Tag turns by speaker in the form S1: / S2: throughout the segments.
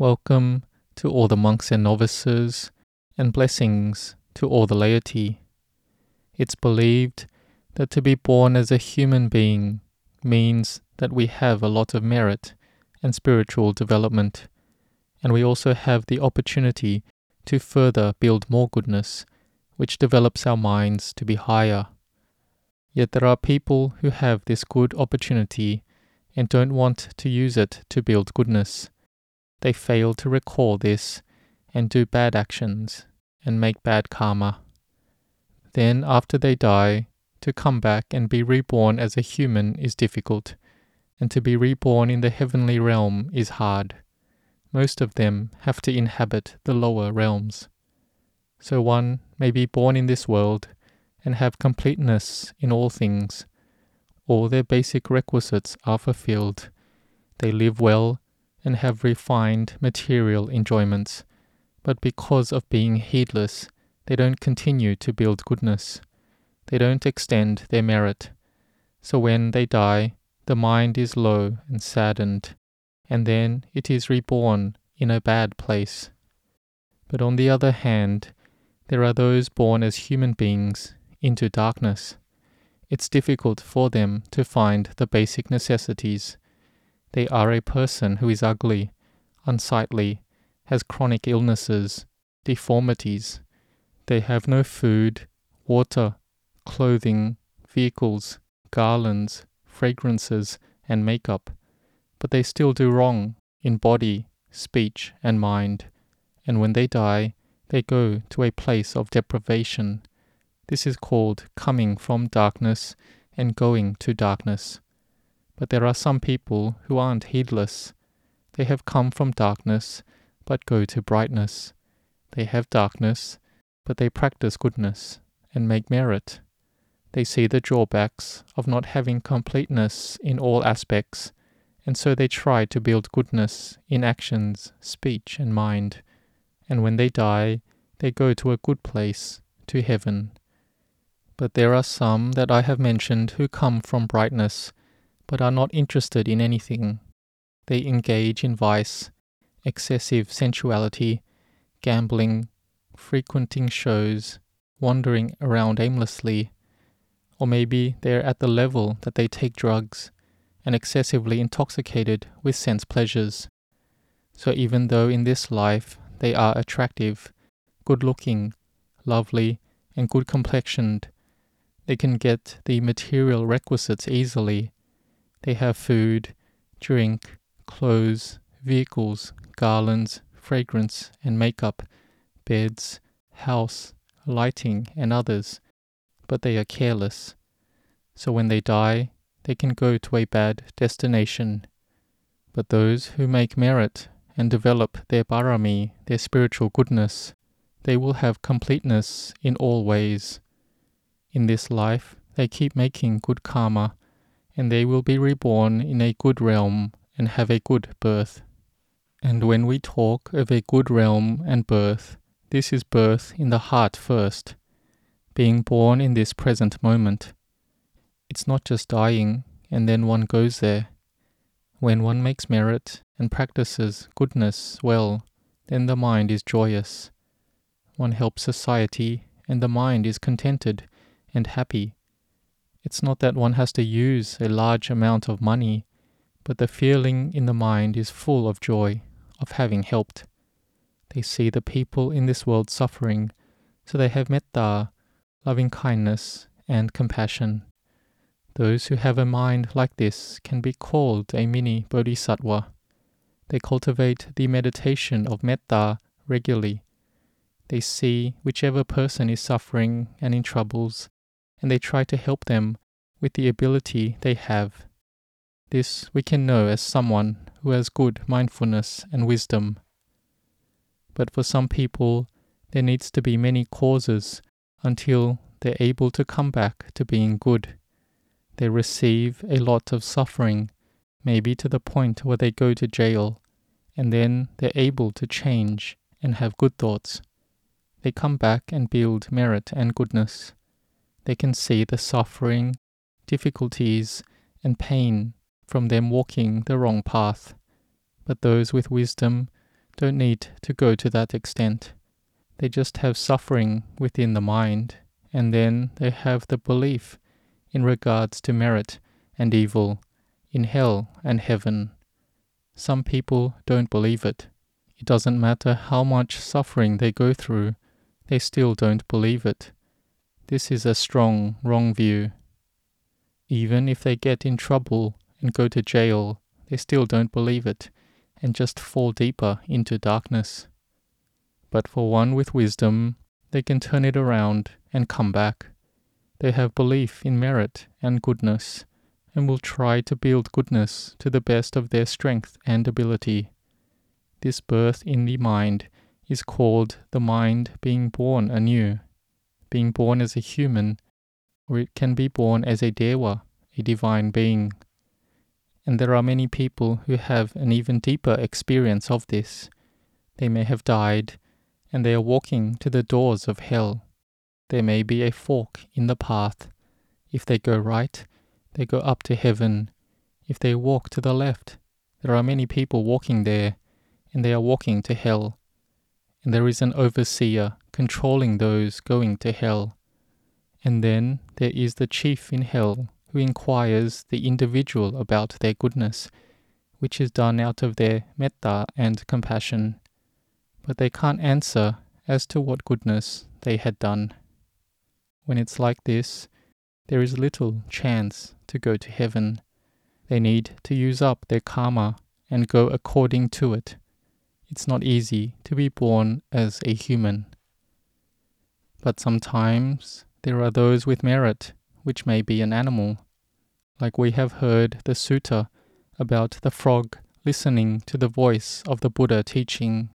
S1: Welcome to all the monks and novices, and blessings to all the laity. It's believed that to be born as a human being means that we have a lot of merit and spiritual development, and we also have the opportunity to further build more goodness, which develops our minds to be higher. Yet there are people who have this good opportunity and don't want to use it to build goodness. They fail to recall this and do bad actions and make bad karma. Then, after they die, to come back and be reborn as a human is difficult, and to be reborn in the heavenly realm is hard. Most of them have to inhabit the lower realms. So one may be born in this world and have completeness in all things. All their basic requisites are fulfilled. They live well and have refined material enjoyments, but because of being heedless, they don't continue to build goodness. They don't extend their merit. So when they die, the mind is low and saddened, and then it is reborn in a bad place. But on the other hand, there are those born as human beings into darkness. It's difficult for them to find the basic necessities. They are a person who is ugly, unsightly, has chronic illnesses, deformities. They have no food, water, clothing, vehicles, garlands, fragrances, and makeup, but they still do wrong in body, speech, and mind, and when they die, they go to a place of deprivation. This is called coming from darkness and going to darkness. But there are some people who aren't heedless. They have come from darkness, but go to brightness. They have darkness, but they practice goodness and make merit. They see the drawbacks of not having completeness in all aspects, and so they try to build goodness in actions, speech, and mind. And when they die, they go to a good place, to heaven. But there are some that I have mentioned who come from brightness, but are not interested in anything. They engage in vice, excessive sensuality, gambling, frequenting shows, wandering around aimlessly, or maybe they're at the level that they take drugs and excessively intoxicated with sense pleasures. So even though in this life they are attractive, good looking, lovely, and good complexioned, they can get the material requisites easily. They have food, drink, clothes, vehicles, garlands, fragrance, and makeup, beds, house, lighting, and others but they are careless. So when they die, they can go to a bad destination. But those who make merit and develop their barami, their spiritual goodness, they will have completeness in all ways. In this life, they keep making good karma, and they will be reborn in a good realm and have a good birth. And when we talk of a good realm and birth, this is birth in the heart first being born in this present moment. It's not just dying and then one goes there. When one makes merit and practices goodness well, then the mind is joyous. One helps society and the mind is contented and happy. It's not that one has to use a large amount of money, but the feeling in the mind is full of joy of having helped. They see the people in this world suffering, so they have metta loving kindness, and compassion. Those who have a mind like this can be called a mini bodhisattva. They cultivate the meditation of metta regularly. They see whichever person is suffering and in troubles, and they try to help them with the ability they have. This we can know as someone who has good mindfulness and wisdom. But for some people, there needs to be many causes until they're able to come back to being good. They receive a lot of suffering, maybe to the point where they go to jail, and then they're able to change and have good thoughts. They come back and build merit and goodness. They can see the suffering, difficulties, and pain from them walking the wrong path. But those with wisdom don't need to go to that extent. They just have suffering within the mind, and then they have the belief in regards to merit and evil, in hell and heaven. Some people don't believe it. It doesn't matter how much suffering they go through, they still don't believe it. This is a strong, wrong view. Even if they get in trouble and go to jail, they still don't believe it and just fall deeper into darkness. But for one with wisdom, they can turn it around and come back. They have belief in merit and goodness and will try to build goodness to the best of their strength and ability. This birth in the mind is called the mind being born anew, being born as a human, or it can be born as a dewa, a divine being. And there are many people who have an even deeper experience of this. They may have died, and they are walking to the doors of hell. There may be a fork in the path. If they go right, they go up to heaven. If they walk to the left, there are many people walking there, and they are walking to hell. And there is an overseer controlling those going to hell. And then there is the chief in hell who inquires the individual about their goodness, which is done out of their metta and compassion. But they can't answer as to what goodness they had done. When it's like this, there is little chance to go to heaven. They need to use up their karma and go according to it. It's not easy to be born as a human. But sometimes there are those with merit, which may be an animal. Like we have heard the sutta about the frog listening to the voice of the Buddha teaching.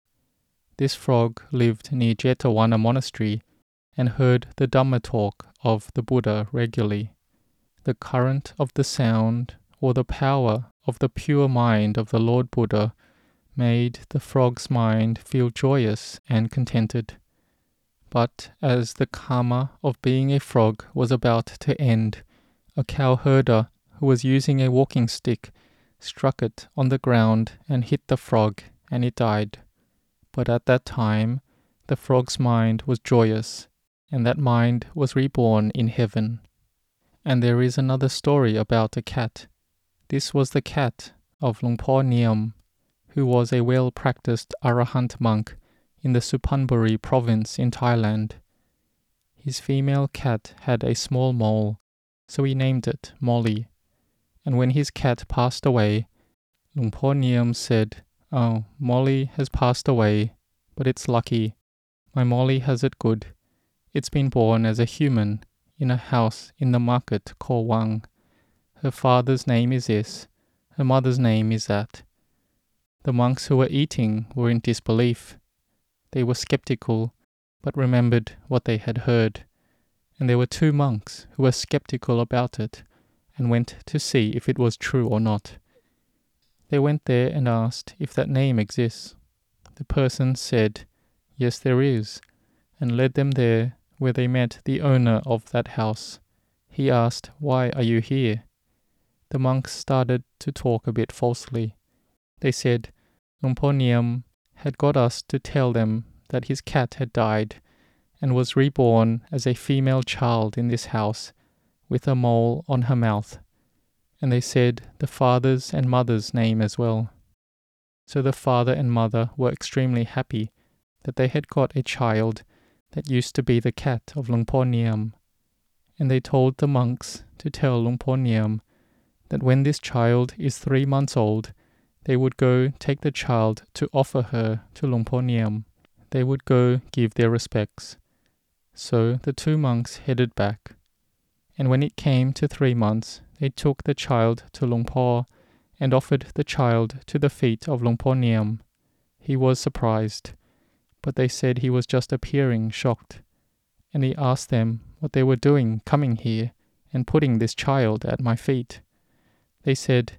S1: This frog lived near Jetavana monastery and heard the Dhamma talk of the Buddha regularly. The current of the sound or the power of the pure mind of the Lord Buddha made the frog's mind feel joyous and contented. But as the karma of being a frog was about to end, a cowherder who was using a walking stick struck it on the ground and hit the frog, and it died. But at that time, the frog's mind was joyous, and that mind was reborn in heaven. And there is another story about a cat. This was the cat of Luang Por who was a well practiced Arahant monk in the Suphanburi province in Thailand. His female cat had a small mole, so he named it Molly. And when his cat passed away, Luang Por Niam said, Oh, Molly has passed away, but it's lucky. My Molly has it good. It's been born as a human in a house in the market called Wang. Her father's name is this, her mother's name is that. The monks who were eating were in disbelief. They were skeptical, but remembered what they had heard. And there were two monks who were skeptical about it and went to see if it was true or not. They went there and asked if that name exists. The person said, Yes, there is, and led them there where they met the owner of that house. He asked, Why are you here? The monks started to talk a bit falsely. They said, Luang Por Niam had got us to tell them that his cat had died and was reborn as a female child in this house with a mole on her mouth. And they said the father's and mother's name as well. So the father and mother were extremely happy that they had got a child that used to be the cat of Luang Por Niam. And they told the monks to tell Luang Por Niam that when this child is three months old, they would go take the child to offer her to Luang Por Niam. They would go give their respects. So the two monks headed back. And when it came to three months, they took the child to Luang Por and offered the child to the feet of Luang Por Niam. He was surprised, but they said he was just appearing shocked. And he asked them what they were doing coming here and putting this child at my feet. They said,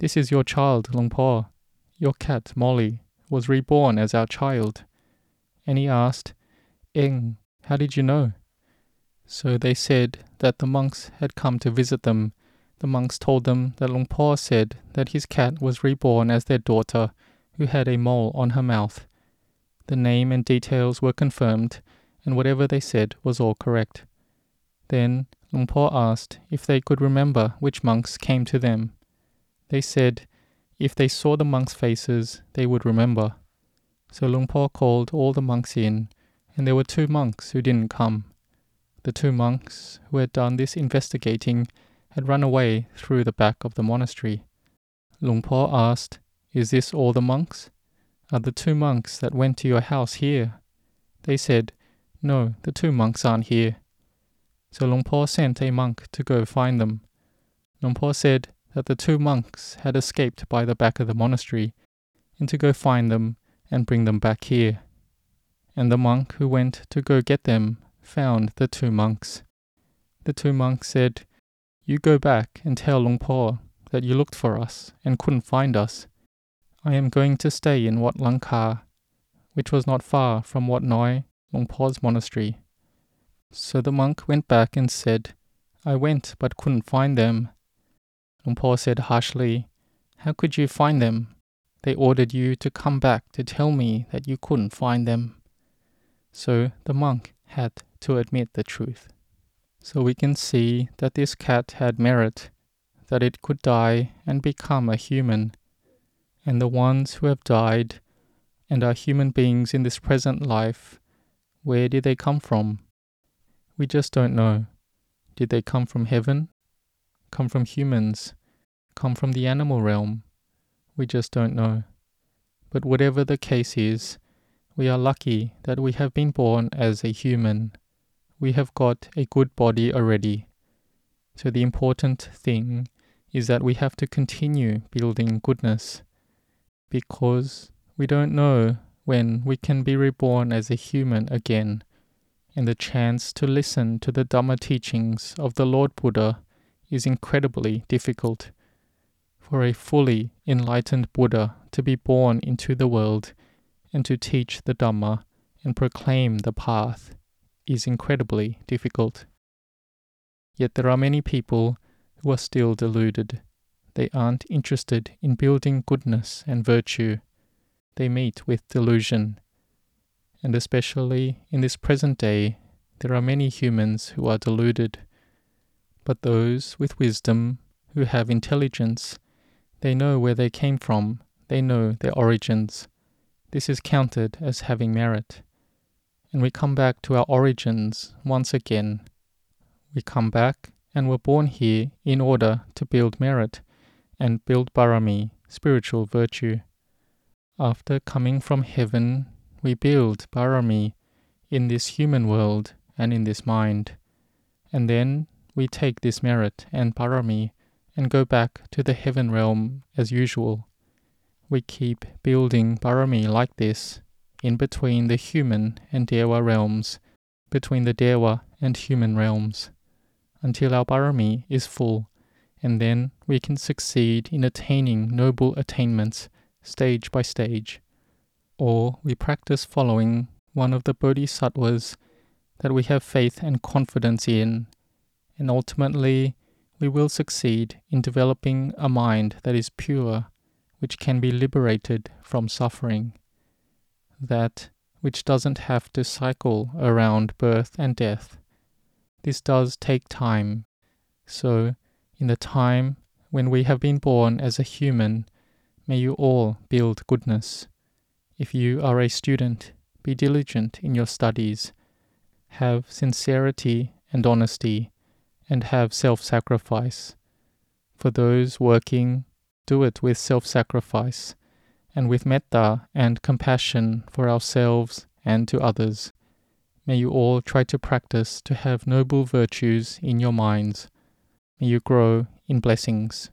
S1: this is your child, Luang Por. Your cat, Molly, was reborn as our child. And he asked, Eng, how did you know? So they said that the monks had come to visit them. The monks told them that Luang Por said that his cat was reborn as their daughter, who had a mole on her mouth. The name and details were confirmed, and whatever they said was all correct. Then Luang Por asked if they could remember which monks came to them. They said if they saw the monks' faces, they would remember. So Luang Por called all the monks in, and there were two monks who didn't come. The two monks who had done this investigating had run away through the back of the monastery. Luang Por asked, Is this all the monks? Are the two monks that went to your house here? They said, No, the two monks aren't here. So Luang Por sent a monk to go find them. Luang Por said that the two monks had escaped by the back of the monastery, and to go find them and bring them back here. And the monk who went to go get them found the two monks. The two monks said, You go back and tell Luang Por that you looked for us and couldn't find us. I am going to stay in Wat Lang Kar, which was not far from Wat Noi, Luang Por's monastery. So the monk went back and said, I went but couldn't find them. Luang Por said harshly, How could you find them? They ordered you to come back to tell me that you couldn't find them. So the monk had to admit the truth. So we can see that this cat had merit, that it could die and become a human. And the ones who have died and are human beings in this present life, where did they come from? We just don't know. Did they come from heaven? Come from humans? Come from the animal realm? We just don't know. But whatever the case is, we are lucky that we have been born as a human. We have got a good body already. So the important thing is that we have to continue building goodness because we don't know when we can be reborn as a human again. And the chance to listen to the Dhamma teachings of the Lord Buddha is incredibly difficult for a fully enlightened Buddha to be born into the world and to teach the Dhamma and proclaim the path is incredibly difficult. Yet there are many people who are still deluded. They aren't interested in building goodness and virtue. They meet with delusion. And especially in this present day, there are many humans who are deluded. But those with wisdom, who have intelligence, they know where they came from, they know their origins. This is counted as having merit. And we come back to our origins once again. We come back and were born here in order to build merit and build barami, spiritual virtue. After coming from heaven, we build barami in this human world and in this mind. And then we take this merit and barami and go back to the heaven realm as usual. We keep building Barami like this, in between the human and Dewa realms, between the Dewa and human realms, until our Barami is full, and then we can succeed in attaining noble attainments stage by stage. Or we practice following one of the bodhisattvas that we have faith and confidence in, and ultimately we will succeed in developing a mind that is pure, which can be liberated from suffering, that which doesn't have to cycle around birth and death. This does take time, so in the time when we have been born as a human, may you all build goodness. If you are a student, be diligent in your studies, have sincerity and honesty and have self sacrifice. For those working, do it with self sacrifice and with metta and compassion for ourselves and to others. May you all try to practice to have noble virtues in your minds. May you grow in blessings.